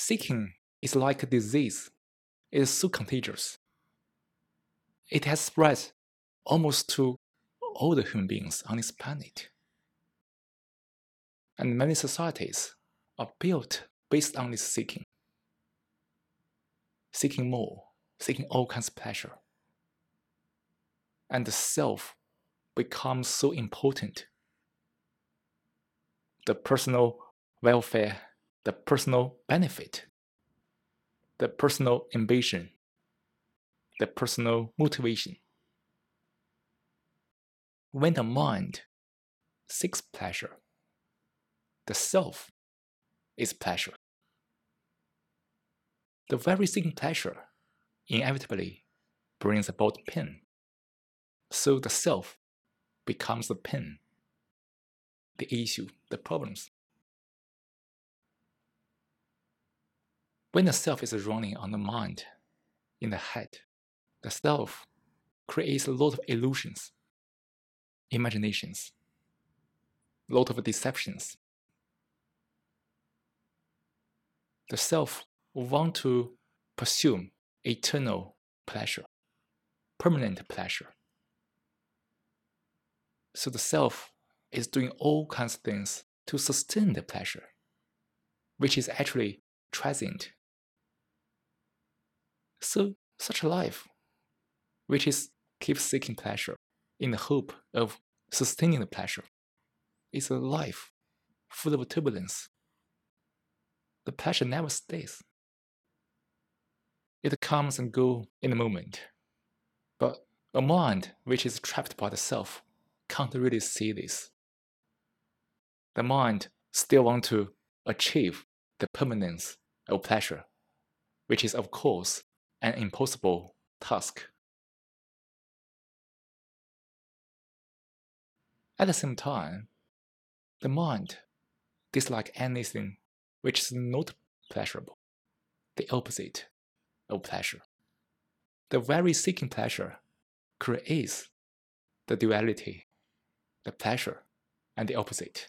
seeking is like a disease. It is so contagious. It has spread almost to all the human beings on this planet. And many societies are built based on this seeking. Seeking more, seeking all kinds of pleasure. And the self becomes so important. The personal welfare, the personal benefit, the personal ambition, the personal motivation. When the mind seeks pleasure, the self is pleasure. The very seeking pleasure inevitably brings about pain. So the self becomes the pain, the issue, the problems. When the self is running on the mind, in the head, the self creates a lot of illusions, imaginations, a lot of deceptions. The self want to pursue eternal pleasure, permanent pleasure. So the self is doing all kinds of things to sustain the pleasure, which is actually transient. So such a life, which is keep seeking pleasure in the hope of sustaining the pleasure, is a life full of turbulence. The pleasure never stays. It comes and goes in a moment. But a mind which is trapped by the self can't really see this. The mind still wants to achieve the permanence of pleasure, which is, of course, an impossible task. At the same time, the mind dislikes anything which is not pleasurable, the opposite of pleasure. The very seeking pleasure creates the duality, the pleasure and the opposite.